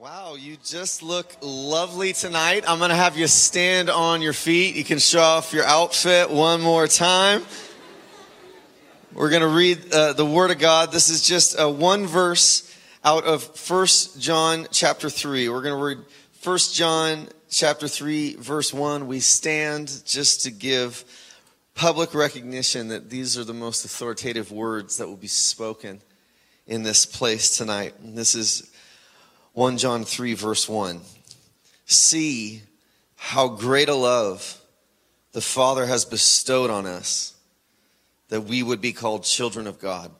Wow, you just look lovely tonight. I'm going to have you stand on your feet. You can show off your outfit one more time. We're going to read uh, the Word of God. This is just uh, one verse out of First John chapter 3. We're going to read First John chapter 3, verse 1. We stand just to give public recognition that these are the most authoritative words that will be spoken in this place tonight. And this is 1 John 3, verse 1. See how great a love the Father has bestowed on us that we would be called children of God.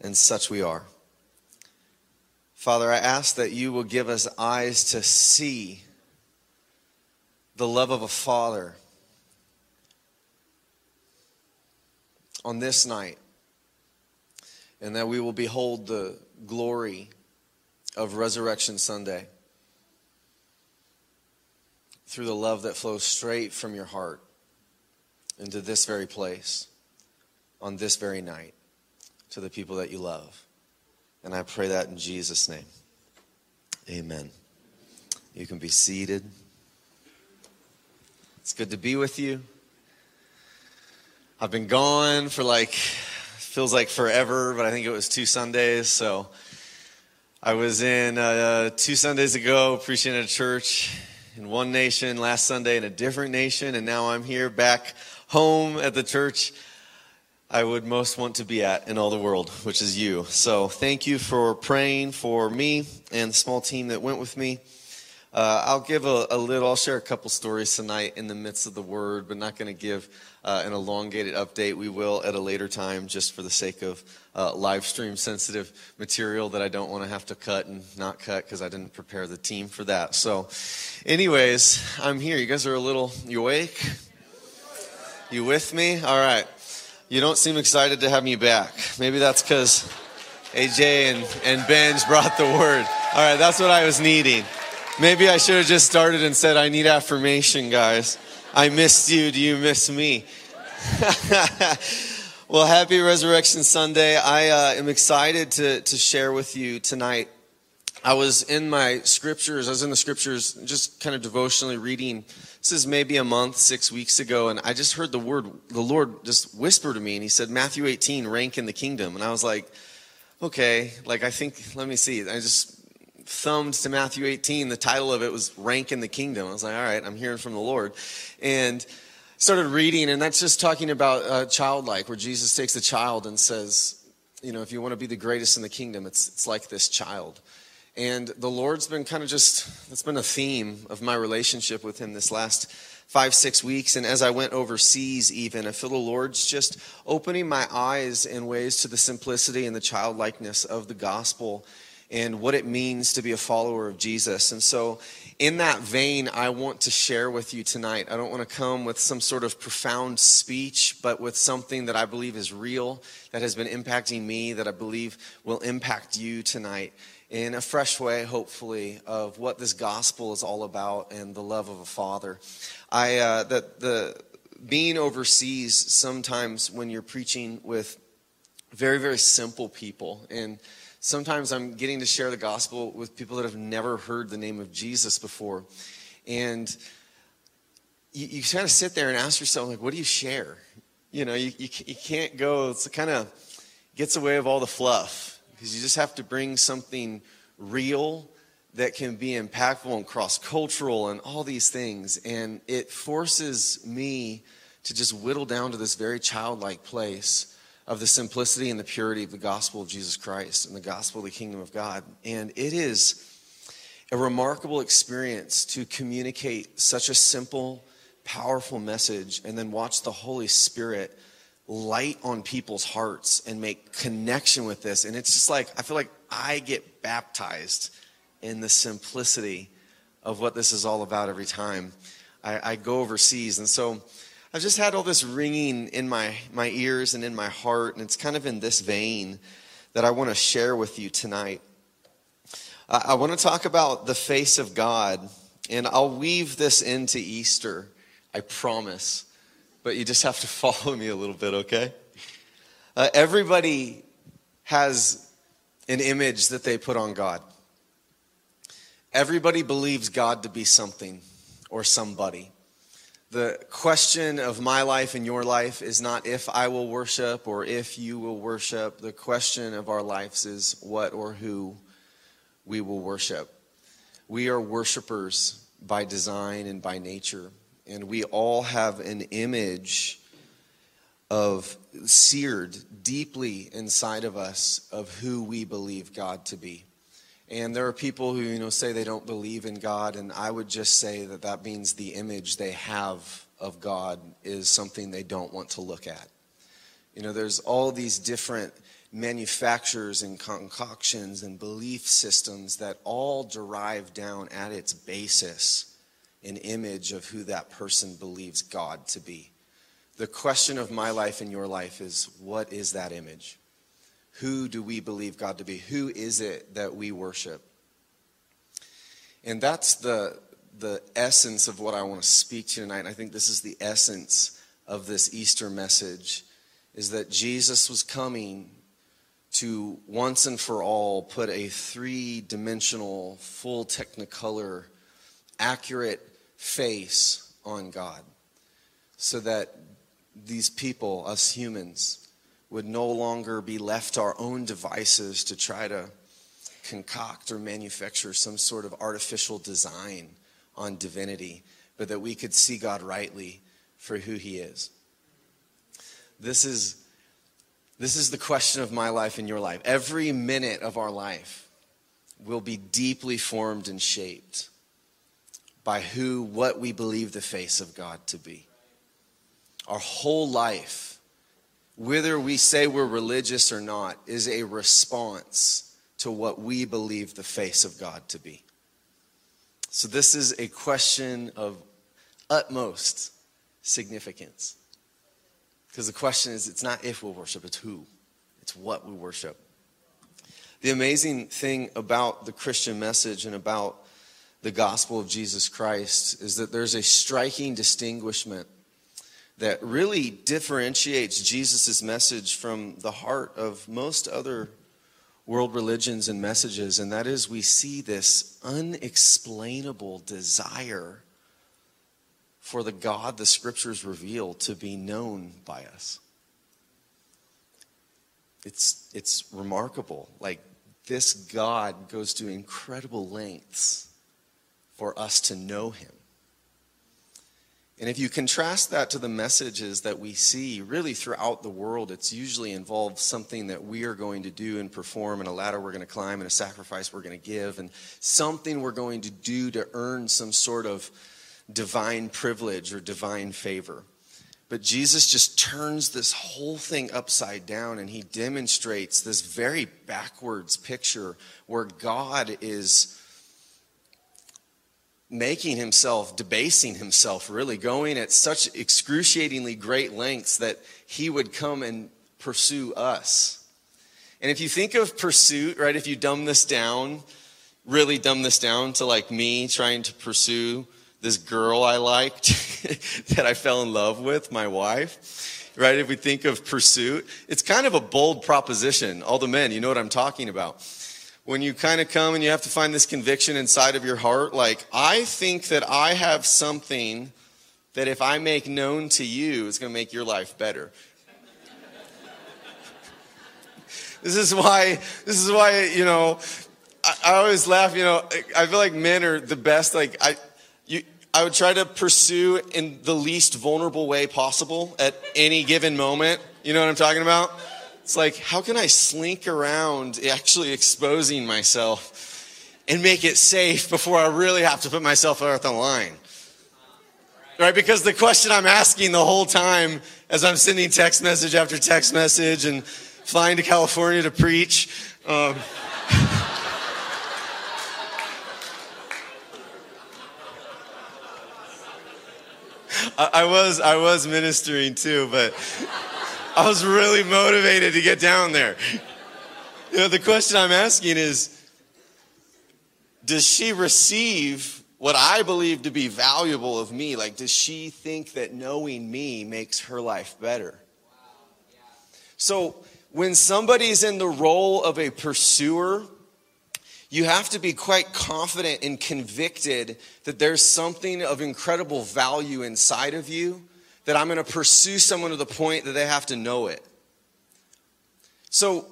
And such we are. Father, I ask that you will give us eyes to see the love of a father on this night, and that we will behold the glory of Resurrection Sunday through the love that flows straight from your heart into this very place on this very night to the people that you love. And I pray that in Jesus' name. Amen. You can be seated. It's good to be with you. I've been gone for like, feels like forever, but I think it was two Sundays. So I was in uh, two Sundays ago preaching at a church in one nation, last Sunday in a different nation, and now I'm here back home at the church I would most want to be at in all the world, which is you. So thank you for praying for me and the small team that went with me. Uh, I'll give a, a, little, I'll share a couple stories tonight in the midst of the word, but not going to give uh, an elongated update. We will at a later time, just for the sake of uh, live stream sensitive material that I don't want to have to cut and not cut because I didn't prepare the team for that. So, anyways, I'm here. You guys are a little, you awake? You with me? All right. You don't seem excited to have me back. Maybe that's because AJ and, and Benj brought the word. All right, that's what I was needing. Maybe I should have just started and said, I need affirmation, guys. I missed you. Do you miss me? well, happy Resurrection Sunday. I uh, am excited to, to share with you tonight. I was in my scriptures, I was in the scriptures just kind of devotionally reading. This is maybe a month, six weeks ago, and I just heard the word, the Lord just whisper to me, and He said, Matthew 18, rank in the kingdom. And I was like, okay, like I think, let me see. I just thumbed to Matthew 18. The title of it was Rank in the Kingdom. I was like, all right, I'm hearing from the Lord. And started reading, and that's just talking about uh, childlike, where Jesus takes a child and says, you know, if you want to be the greatest in the kingdom, it's, it's like this child. And the Lord's been kind of just, that's been a theme of my relationship with Him this last five, six weeks. And as I went overseas, even, I feel the Lord's just opening my eyes in ways to the simplicity and the childlikeness of the gospel and what it means to be a follower of Jesus. And so, in that vein, I want to share with you tonight. I don't want to come with some sort of profound speech, but with something that I believe is real, that has been impacting me, that I believe will impact you tonight in a fresh way, hopefully, of what this gospel is all about and the love of a father. I uh, that the being overseas sometimes when you're preaching with very very simple people and sometimes I'm getting to share the gospel with people that have never heard the name of Jesus before. And you, you kind of sit there and ask yourself, like, what do you share? You know, you, you, you can't go, it's kind of gets away of all the fluff because you just have to bring something real that can be impactful and cross cultural and all these things. And it forces me to just whittle down to this very childlike place of the simplicity and the purity of the gospel of Jesus Christ and the gospel of the kingdom of God. And it is a remarkable experience to communicate such a simple, powerful message and then watch the Holy Spirit light on people's hearts and make connection with this. And it's just like, I feel like I get baptized in the simplicity of what this is all about every time I, I go overseas. And so, I've just had all this ringing in my, my ears and in my heart, and it's kind of in this vein that I want to share with you tonight. I, I want to talk about the face of God, and I'll weave this into Easter, I promise. But you just have to follow me a little bit, okay? Uh, everybody has an image that they put on God. Everybody believes God to be something or somebody. The question of my life and your life is not if I will worship or if you will worship. The question of our lives is what or who we will worship. We are worshipers by design and by nature, and we all have an image of seared deeply inside of us of who we believe God to be. And there are people who, you know, say they don't believe in God, and I would just say that that means the image they have of God is something they don't want to look at. You know, there's all these different manufacturers and concoctions and belief systems that all derive down at its basis an image of who that person believes God to be. The question of my life and your life is what is that image? Who do we believe God to be? Who is it that we worship? And that's the, the essence of what I want to speak to tonight. And I think this is the essence of this Easter message is that Jesus was coming to once and for all put a three dimensional, full technicolor, accurate face on God so that these people, us humans, would no longer be left to our own devices to try to concoct or manufacture some sort of artificial design on divinity, but that we could see God rightly for who he is. This is, this is the question of my life and your life. Every minute of our life will be deeply formed and shaped by who, what we believe the face of God to be. Our whole life whether we say we're religious or not, is a response to what we believe the face of God to be. So, this is a question of utmost significance. Because the question is, it's not if we'll worship, it's who, it's what we worship. The amazing thing about the Christian message and about the gospel of Jesus Christ is that there's a striking distinguishment that really differentiates Jesus' message from the heart of most other world religions and messages, and that is we see this unexplainable desire for the God the scriptures reveal to be known by us. It's, it's remarkable. Like, this God goes to incredible lengths for us to know him. And if you contrast that to the messages that we see really throughout the world, it's usually involved something that we are going to do and perform, and a ladder we're going to climb, and a sacrifice we're going to give, and something we're going to do to earn some sort of divine privilege or divine favor. But Jesus just turns this whole thing upside down and he demonstrates this very backwards picture where God is making himself, debasing himself, really, going at such excruciatingly great lengths that he would come and pursue us. And if you think of pursuit, right, if you dumb this down, really dumb this down to like me trying to pursue this girl I liked that I fell in love with, my wife, right? If we think of pursuit, it's kind of a bold proposition. All the men, you know what I'm talking about when you kind of come and you have to find this conviction inside of your heart like, I think that I have something that if I make known to you is going to make your life better. this is why, this is why, you know, I, I, always laugh, you know, I feel like men are the best. Like, I, you, I would try to pursue in the least vulnerable way possible at any given moment. You know what I'm talking about? It's like, how can I slink around actually exposing myself and make it safe before I really have to put myself out the line? Right? Because the question I'm asking the whole time as I'm sending text message after text message and flying to California to preach. Um, I, I was I was ministering too, but I was really motivated to get down there. You know, the question I'm asking is Does she receive what I believe to be valuable of me? Like, does she think that knowing me makes her life better? So, when somebody's in the role of a pursuer, you have to be quite confident and convicted that there's something of incredible value inside of you that I'm going to pursue someone to the point that they have to know it. So,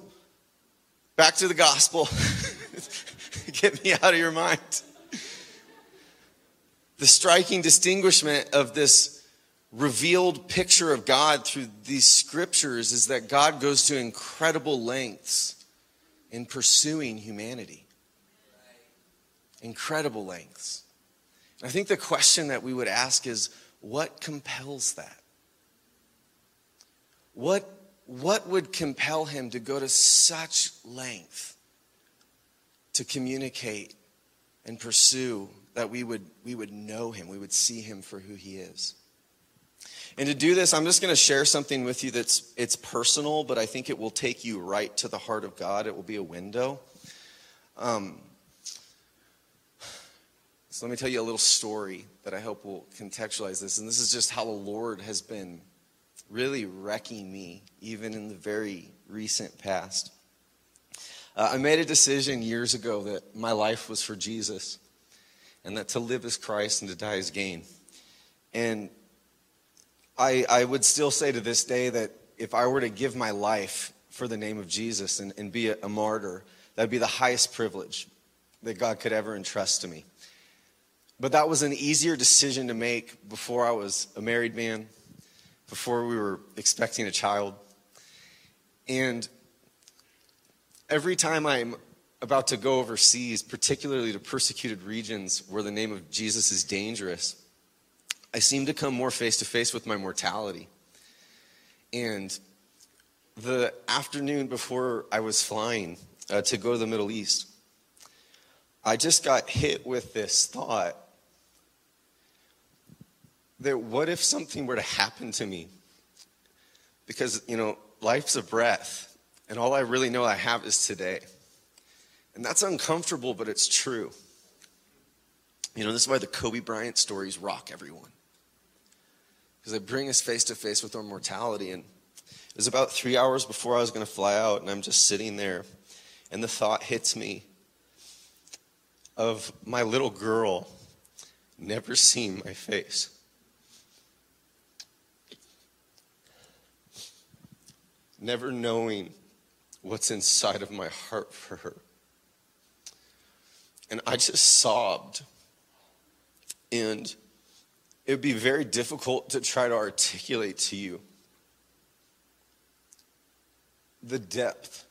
back to the gospel. Get me out of your mind. The striking distinguishment of this revealed picture of God through these scriptures is that God goes to incredible lengths in pursuing humanity. Incredible lengths. I think the question that we would ask is what compels that? What, what would compel him to go to such length to communicate and pursue that we would, we would know him, we would see him for who he is? And to do this, I'm just going to share something with you that's it's personal, but I think it will take you right to the heart of God. It will be a window. Um, so let me tell you a little story that I hope will contextualize this. And this is just how the Lord has been really wrecking me, even in the very recent past. Uh, I made a decision years ago that my life was for Jesus, and that to live is Christ and to die is gain. And I, I would still say to this day that if I were to give my life for the name of Jesus and, and be a, a martyr, that'd be the highest privilege that God could ever entrust to me. But that was an easier decision to make before I was a married man, before we were expecting a child. And every time I'm about to go overseas, particularly to persecuted regions where the name of Jesus is dangerous, I seem to come more face to face with my mortality. And the afternoon before I was flying uh, to go to the Middle East, I just got hit with this thought that what if something were to happen to me? Because, you know, life's a breath, and all I really know I have is today. And that's uncomfortable, but it's true. You know, this is why the Kobe Bryant stories rock everyone because they bring us face to face with our mortality. And it was about three hours before I was going to fly out, and I'm just sitting there, and the thought hits me of my little girl never seeing my face. Never knowing what's inside of my heart for her. And I just sobbed. And it would be very difficult to try to articulate to you the depth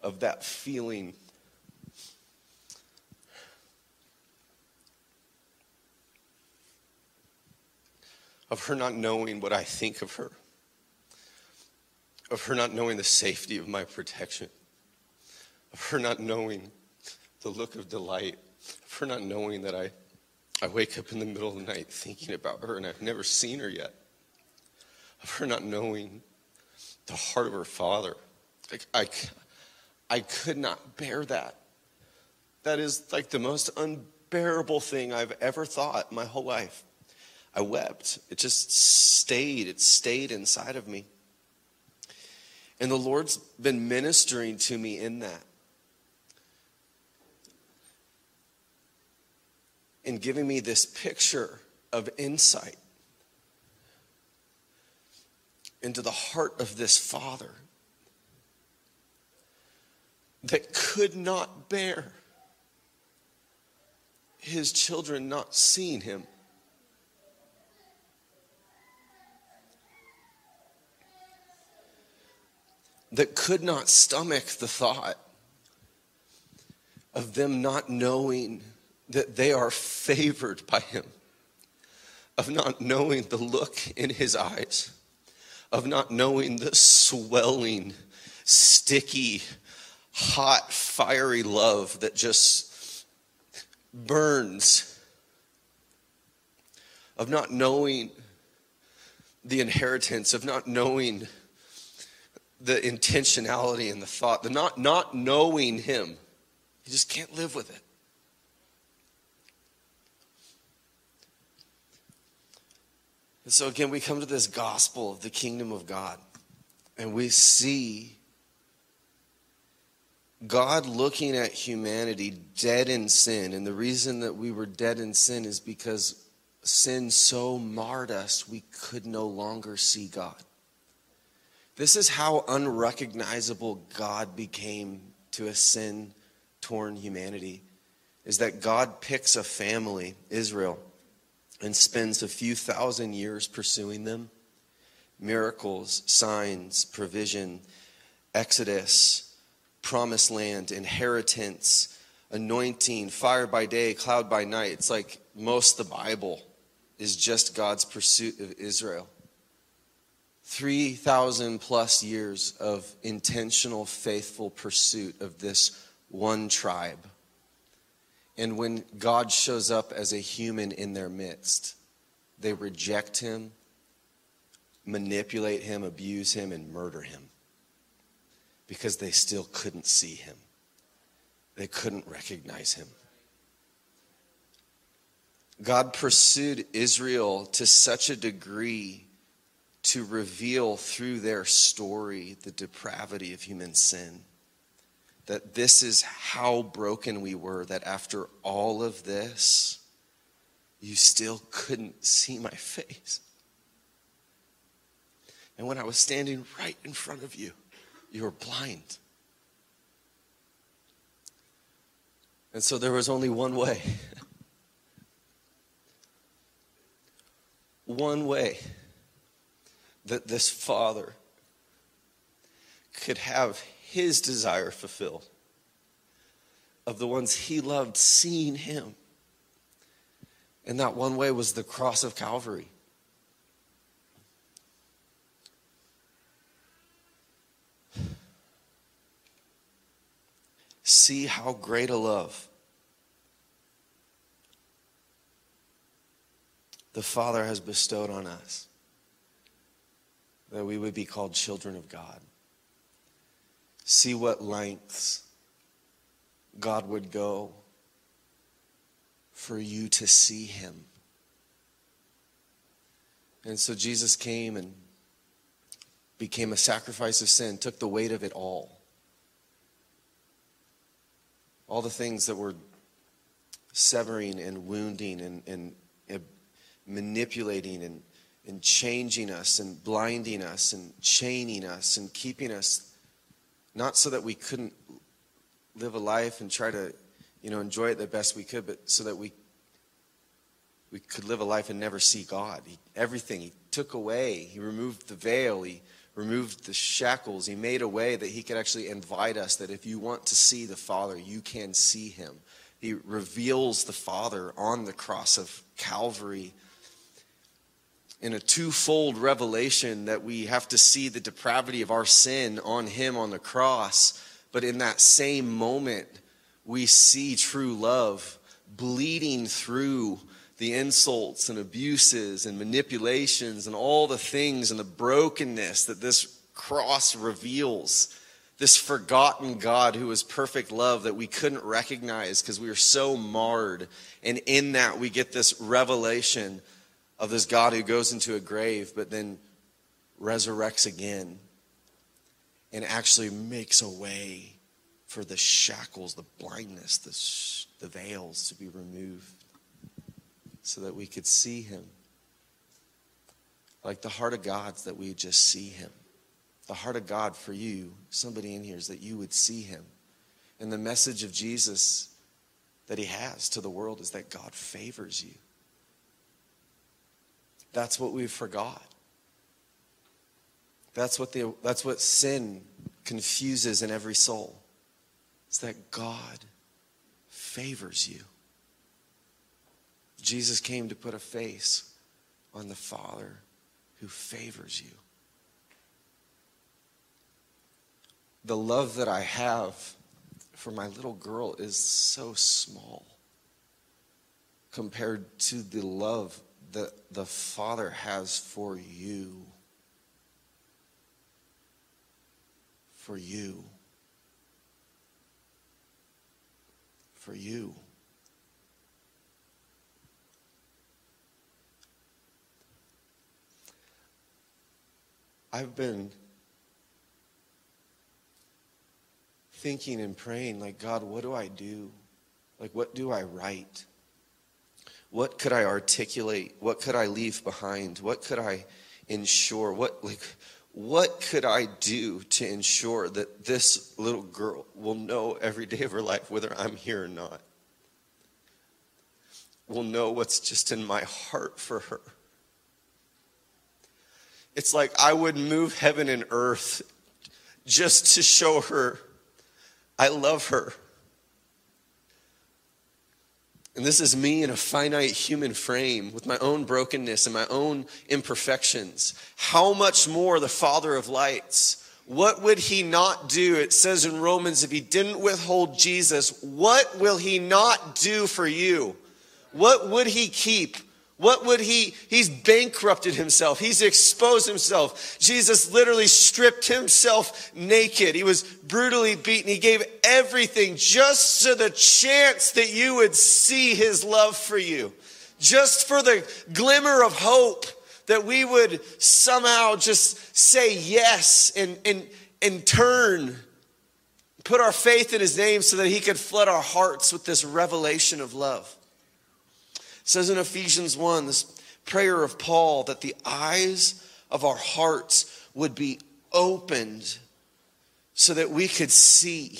of that feeling. Of her not knowing what I think of her, of her not knowing the safety of my protection, of her not knowing the look of delight, of her not knowing that I I wake up in the middle of the night thinking about her, and I've never seen her yet. Of her not knowing the heart of her father. I, I, I could not bear that. That is like the most unbearable thing I've ever thought my whole life. I wept. It just stayed. It stayed inside of me. And the Lord's been ministering to me in that. in giving me this picture of insight into the heart of this father that could not bear his children not seeing him. That could not stomach the thought of them not knowing that they are favored by him, of not knowing the look in his eyes, of not knowing the swelling, sticky, hot, fiery love that just burns, of not knowing the inheritance, of not knowing the intentionality and the thought, the not not knowing him. You just can't live with it. And so again, we come to this gospel of the kingdom of God, and we see God looking at humanity dead in sin. And the reason that we were dead in sin is because sin so marred us, we could no longer see God. This is how unrecognizable God became to a sin torn humanity is that God picks a family, Israel, and spends a few thousand years pursuing them. Miracles, signs, provision, exodus, promised land, inheritance, anointing, fire by day, cloud by night. It's like most of the Bible is just God's pursuit of Israel. 3,000 plus years of intentional, faithful pursuit of this one tribe. And when God shows up as a human in their midst, they reject him, manipulate him, abuse him, and murder him because they still couldn't see him. They couldn't recognize him. God pursued Israel to such a degree to reveal through their story the depravity of human sin. That this is how broken we were, that after all of this, you still couldn't see my face. And when I was standing right in front of you, you were blind. And so there was only one way. one way that this father could have his desire fulfilled of the ones he loved seeing him. And that one way was the cross of Calvary. See how great a love the Father has bestowed on us that we would be called children of God. See what lengths God would go for you to see Him. And so Jesus came and became a sacrifice of sin, took the weight of it all. All the things that were severing and wounding and, and, and manipulating and and changing us and blinding us and chaining us and keeping us not so that we couldn't live a life and try to you know enjoy it the best we could but so that we we could live a life and never see god. He, everything he took away he removed the veil he removed the shackles he made a way that he could actually invite us that if you want to see the father you can see him. He reveals the father on the cross of calvary in a twofold revelation that we have to see the depravity of our sin on him on the cross, but in that same moment, we see true love bleeding through the insults and abuses and manipulations and all the things and the brokenness that this cross reveals. This forgotten God who is perfect love that we couldn't recognize because we were so marred. And in that, we get this revelation of this God who goes into a grave but then resurrects again and actually makes a way for the shackles, the blindness, the, sh- the veils to be removed so that we could see him. Like the heart of God's that we just see him. The heart of God for you, somebody in here, is that you would see him. And the message of Jesus that he has to the world is that God favors you. That's what we've forgot. That's what, the, that's what sin confuses in every soul. It's that God favors you. Jesus came to put a face on the Father who favors you. The love that I have for my little girl is so small compared to the love that the Father has for you. For you. For you. I've been thinking and praying, like, God, what do I do? Like, what do I write? What could I articulate? What could I leave behind? What could I ensure? What, like, what could I do to ensure that this little girl will know every day of her life, whether I'm here or not? Will know what's just in my heart for her. It's like I would move heaven and earth just to show her I love her. And this is me in a finite human frame with my own brokenness and my own imperfections. How much more the Father of lights? What would he not do? It says in Romans, if he didn't withhold Jesus, what will he not do for you? What would he keep? What would he? He's bankrupted himself. He's exposed himself. Jesus literally stripped himself naked. He was brutally beaten. He gave everything just to the chance that you would see his love for you, just for the glimmer of hope that we would somehow just say yes and, and, and turn, put our faith in his name so that he could flood our hearts with this revelation of love says in Ephesians 1, this prayer of Paul, that the eyes of our hearts would be opened so that we could see.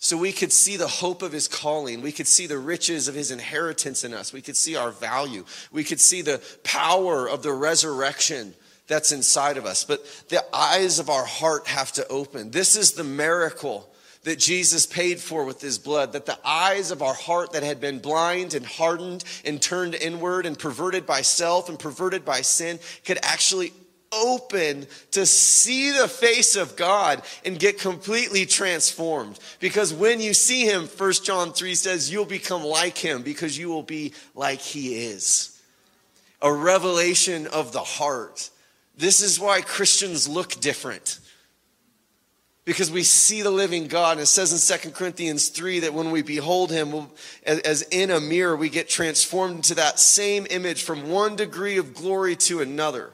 So we could see the hope of his calling. We could see the riches of his inheritance in us. We could see our value. We could see the power of the resurrection that's inside of us. But the eyes of our heart have to open. This is the miracle that Jesus paid for with his blood, that the eyes of our heart that had been blind and hardened and turned inward and perverted by self and perverted by sin could actually open to see the face of God and get completely transformed. Because when you see him, 1 John 3 says, you'll become like him because you will be like he is. A revelation of the heart. This is why Christians look different because we see the living God. And it says in 2 Corinthians 3 that when we behold him as in a mirror, we get transformed into that same image from one degree of glory to another.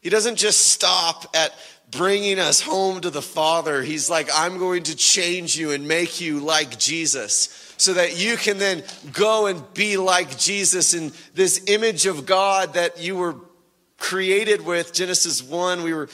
He doesn't just stop at bringing us home to the Father. He's like, I'm going to change you and make you like Jesus so that you can then go and be like Jesus in this image of God that you were created with. Genesis 1, we were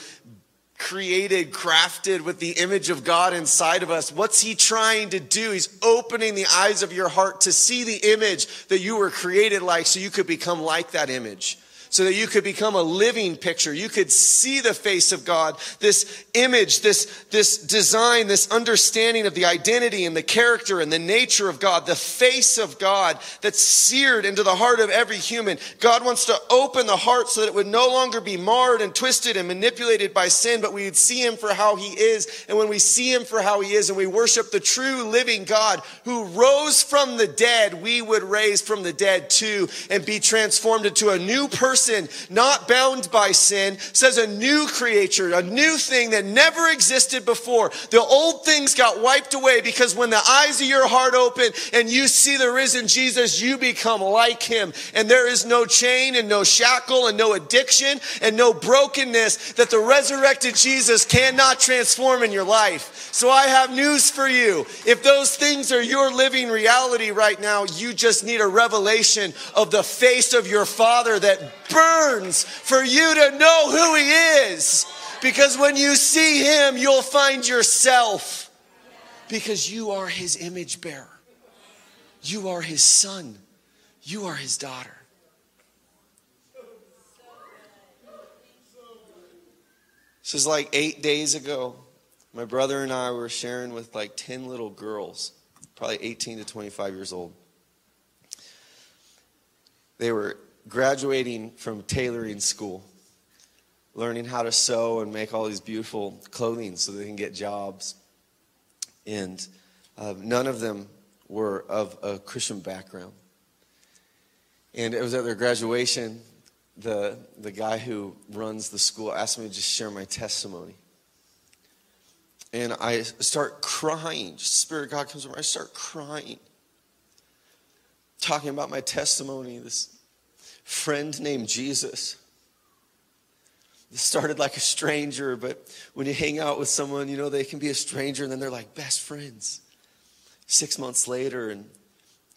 created, crafted with the image of God inside of us. What's He trying to do? He's opening the eyes of your heart to see the image that you were created like so you could become like that image so that you could become a living picture. You could see the face of God, this image, this, this design, this understanding of the identity and the character and the nature of God, the face of God that's seared into the heart of every human. God wants to open the heart so that it would no longer be marred and twisted and manipulated by sin, but we would see him for how he is. And when we see him for how he is and we worship the true living God who rose from the dead, we would raise from the dead too and be transformed into a new person not bound by sin, says a new creature, a new thing that never existed before. The old things got wiped away because when the eyes of your heart open and you see the risen Jesus, you become like him. And there is no chain and no shackle and no addiction and no brokenness that the resurrected Jesus cannot transform in your life. So I have news for you. If those things are your living reality right now, you just need a revelation of the face of your Father that burns for you to know who He is. Because when you see Him, you'll find yourself. Because you are His image bearer, you are His son, you are His daughter. This is like eight days ago. My brother and I were sharing with like 10 little girls, probably 18 to 25 years old. They were graduating from tailoring school, learning how to sew and make all these beautiful clothing so they can get jobs. And uh, none of them were of a Christian background. And it was at their graduation, the, the guy who runs the school asked me to just share my testimony. And I start crying. Spirit God comes over. I start crying. Talking about my testimony, this friend named Jesus started like a stranger, but when you hang out with someone, you know, they can be a stranger and then they're like best friends. Six months later, and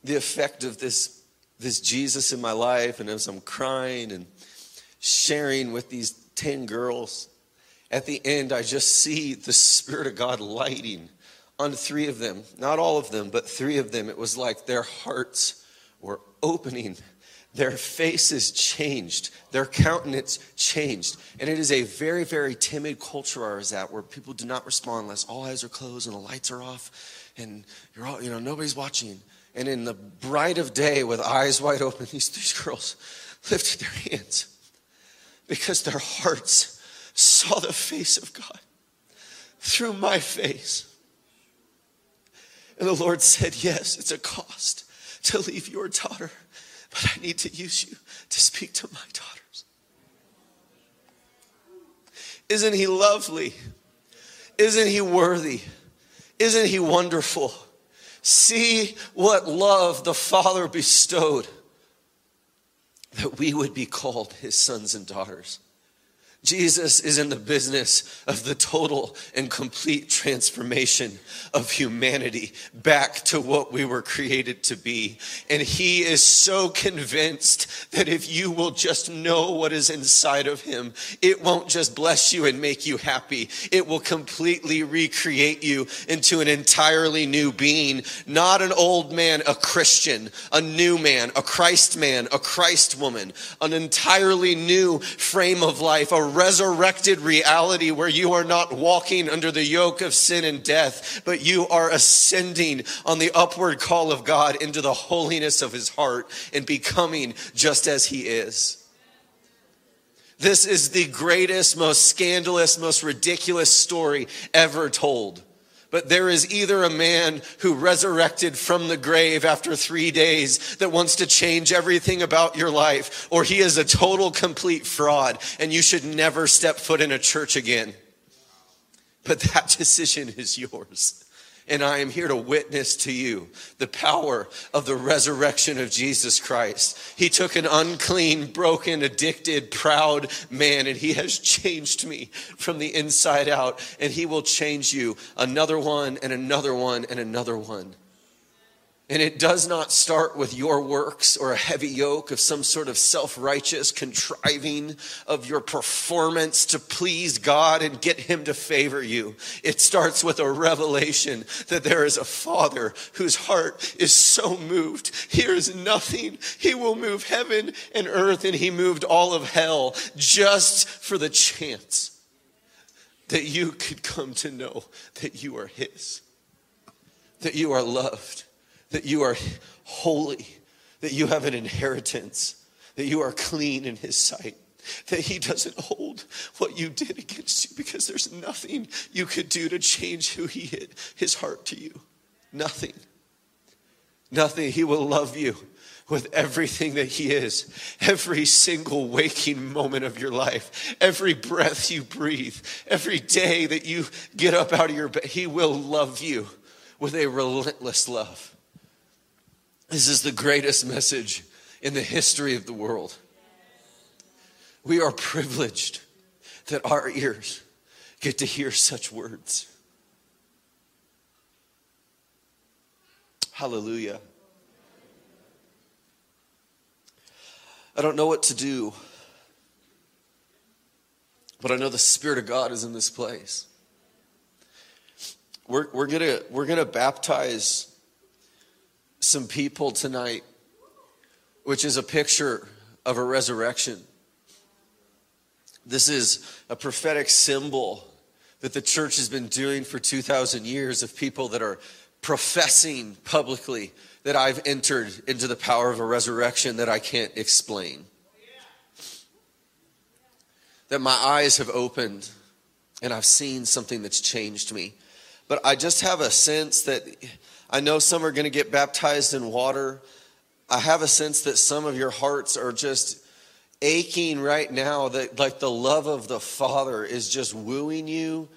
the effect of this, this Jesus in my life, and as I'm crying and sharing with these 10 girls, at the end, I just see the Spirit of God lighting on three of them. Not all of them, but three of them. It was like their hearts were opening their faces changed, their countenance changed. And it is a very, very timid culture ours at where people do not respond unless all eyes are closed and the lights are off and you're all, you know, nobody's watching. And in the bright of day with eyes wide open, these three girls lifted their hands because their hearts saw the face of God through my face. And the Lord said, Yes, it's a cost to leave your daughter but I need to use you to speak to my daughters. Isn't he lovely? Isn't he worthy? Isn't he wonderful? See what love the Father bestowed that we would be called his sons and daughters. Jesus is in the business of the total and complete transformation of humanity back to what we were created to be. And he is so convinced that if you will just know what is inside of him, it won't just bless you and make you happy. It will completely recreate you into an entirely new being, not an old man, a Christian, a new man, a Christ man, a Christ woman, an entirely new frame of life, a resurrected reality where you are not walking under the yoke of sin and death, but you are ascending on the upward call of God into the holiness of his heart and becoming just as he is. This is the greatest, most scandalous, most ridiculous story ever told. But there is either a man who resurrected from the grave after three days that wants to change everything about your life, or he is a total, complete fraud, and you should never step foot in a church again. But that decision is yours. And I am here to witness to you the power of the resurrection of Jesus Christ. He took an unclean, broken, addicted, proud man and he has changed me from the inside out. And he will change you another one and another one and another one. And it does not start with your works or a heavy yoke of some sort of self righteous contriving of your performance to please God and get Him to favor you. It starts with a revelation that there is a Father whose heart is so moved. Here is nothing. He will move heaven and earth, and He moved all of hell just for the chance that you could come to know that you are His, that you are loved that you are holy, that you have an inheritance, that you are clean in His sight, that He doesn't hold what you did against you because there's nothing you could do to change who He hid His heart to you. Nothing. Nothing. He will love you with everything that He is, every single waking moment of your life, every breath you breathe, every day that you get up out of your bed, He will love you with a relentless love. This is the greatest message in the history of the world. We are privileged that our ears get to hear such words. Hallelujah. I don't know what to do, but I know the Spirit of God is in this place. We're, we're going we're gonna baptize some people tonight, which is a picture of a resurrection. This is a prophetic symbol that the church has been doing for 2,000 years of people that are professing publicly that I've entered into the power of a resurrection that I can't explain. That my eyes have opened and I've seen something that's changed me. But I just have a sense that I know some are going to get baptized in water. I have a sense that some of your hearts are just aching right now that like the love of the Father is just wooing you.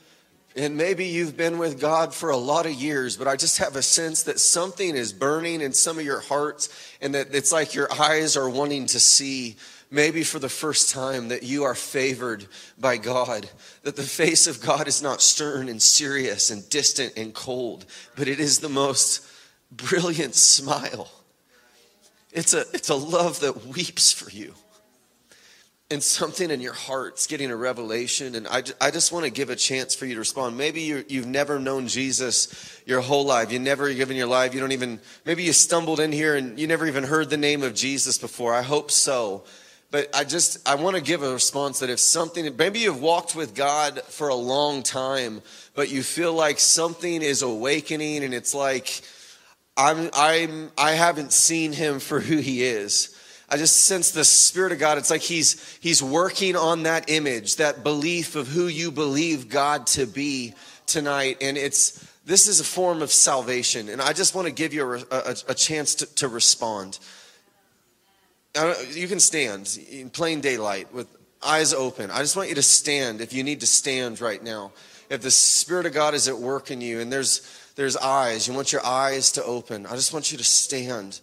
And maybe you've been with God for a lot of years, but I just have a sense that something is burning in some of your hearts and that it's like your eyes are wanting to see maybe for the first time, that you are favored by God, that the face of God is not stern and serious and distant and cold, but it is the most brilliant smile. It's a, it's a love that weeps for you. And something in your heart's getting a revelation and i, I just want to give a chance for you to respond. Maybe you you've never known jesus your whole life. You never given your life. You don't even maybe you stumbled in here and you never even heard the name of jesus before. I hope so but i just i want to give a response that if something maybe you've walked with god for a long time but you feel like something is awakening and it's like i'm i'm i haven't seen him for who he is I just sense the Spirit of God. It's like He's He's working on that image, that belief of who you believe God to be tonight. And it's this is a form of salvation. And I just want to give you a, a, a chance to, to respond. You can stand in plain daylight with eyes open. I just want you to stand if you need to stand right now. If the Spirit of God is at work in you and there's there's eyes, you want your eyes to open. I just want you to stand.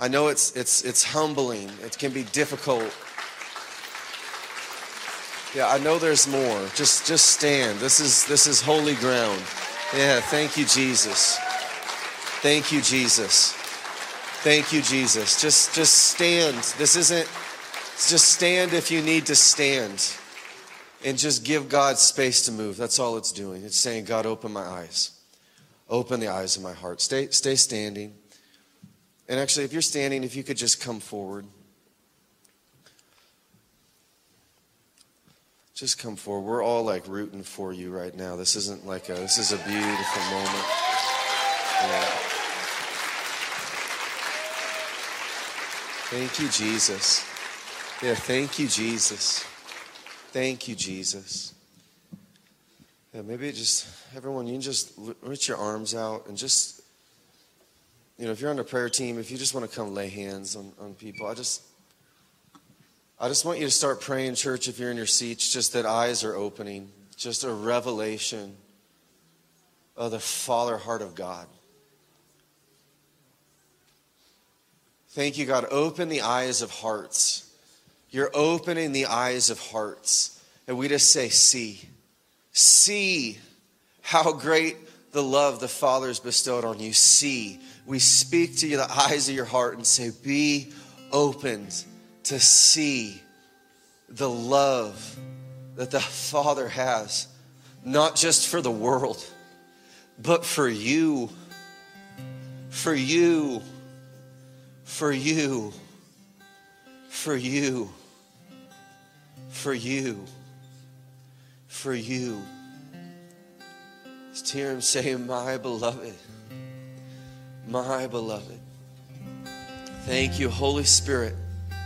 I know it's, it's, it's humbling, it can be difficult. Yeah, I know there's more. Just, just stand. This is, this is holy ground. Yeah, thank you, Jesus. Thank you, Jesus. Thank you, Jesus. Just, just stand. This isn't, just stand if you need to stand and just give God space to move. That's all it's doing. It's saying, God, open my eyes. Open the eyes of my heart. Stay, stay standing. And actually, if you're standing, if you could just come forward. Just come forward. We're all like rooting for you right now. This isn't like a, this is a beautiful moment. Yeah. Thank you, Jesus. Yeah, thank you, Jesus. Thank you, Jesus. Yeah, maybe just, everyone, you can just reach your arms out and just you know, if you're on the prayer team, if you just want to come lay hands on, on people, I just I just want you to start praying, church, if you're in your seats, just that eyes are opening, just a revelation of the Father heart of God. Thank you, God. Open the eyes of hearts. You're opening the eyes of hearts. And we just say, See. See how great the love the Father has bestowed on you. See we speak to you the eyes of your heart and say, Be opened to see the love that the Father has, not just for the world, but for you. For you. For you. For you. For you. For you. Just hear him say, My beloved my beloved. Thank you, Holy Spirit,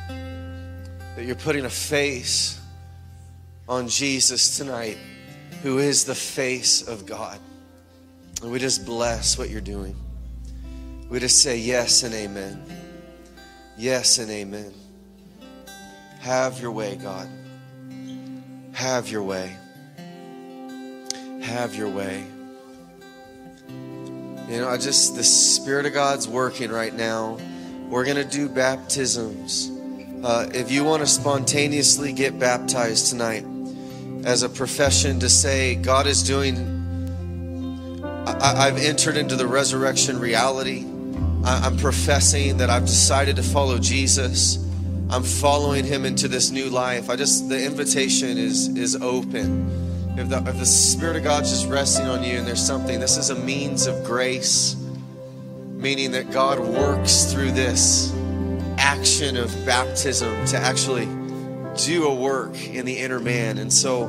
that you're putting a face on Jesus tonight, who is the face of God. And we just bless what you're doing. We just say yes and amen. Yes and amen. Have your way, God. Have your way. Have your way. You know, I just, the Spirit of God's working right now. We're going to do baptisms. Uh, if you want to spontaneously get baptized tonight as a profession to say, God is doing, I, have entered into the resurrection reality. I'm professing that I've decided to follow Jesus. I'm following him into this new life. I just, the invitation is, is open. If the, if the Spirit of God's just resting on you and there's something, this is a means of grace, meaning that God works through this action of baptism to actually do a work in the inner man. And so,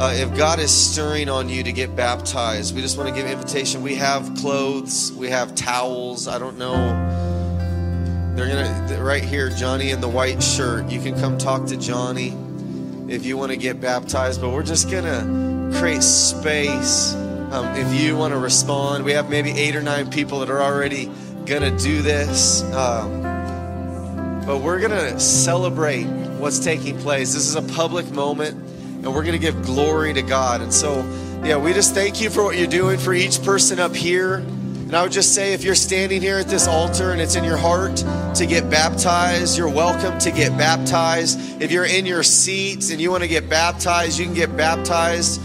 uh, if God is stirring on you to get baptized, we just want to give invitation. We have clothes, we have towels. I don't know. They're gonna right here, Johnny in the white shirt. You can come talk to Johnny if you want to get baptized, but we're just to create space. Um, if you want to respond, we have maybe eight or nine people that are already to do this. Um, but we're to celebrate what's taking place. This is a public moment, and we're going to give glory to God. And so, yeah, we just thank you for what you're doing for each person up here. And I would just say if you're standing here at this altar and it's in your heart to get baptized, you're welcome to get baptized. If you're in your seats and you want to get baptized, you can get baptized.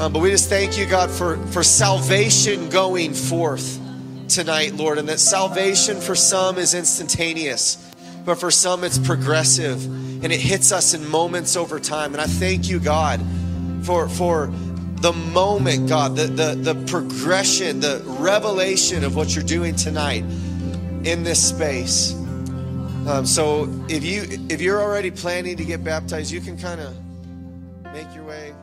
Um, but we just thank you, God, for, for salvation going forth tonight, Lord, and that salvation for some is instantaneous, but for some it's progressive and it hits us in moments over time. And I thank you, God, for, for the moment, God, the, the, the progression, the revelation of what you're doing tonight in this space. Um, so if you if you're already planning to get baptized, you can kind of make your way.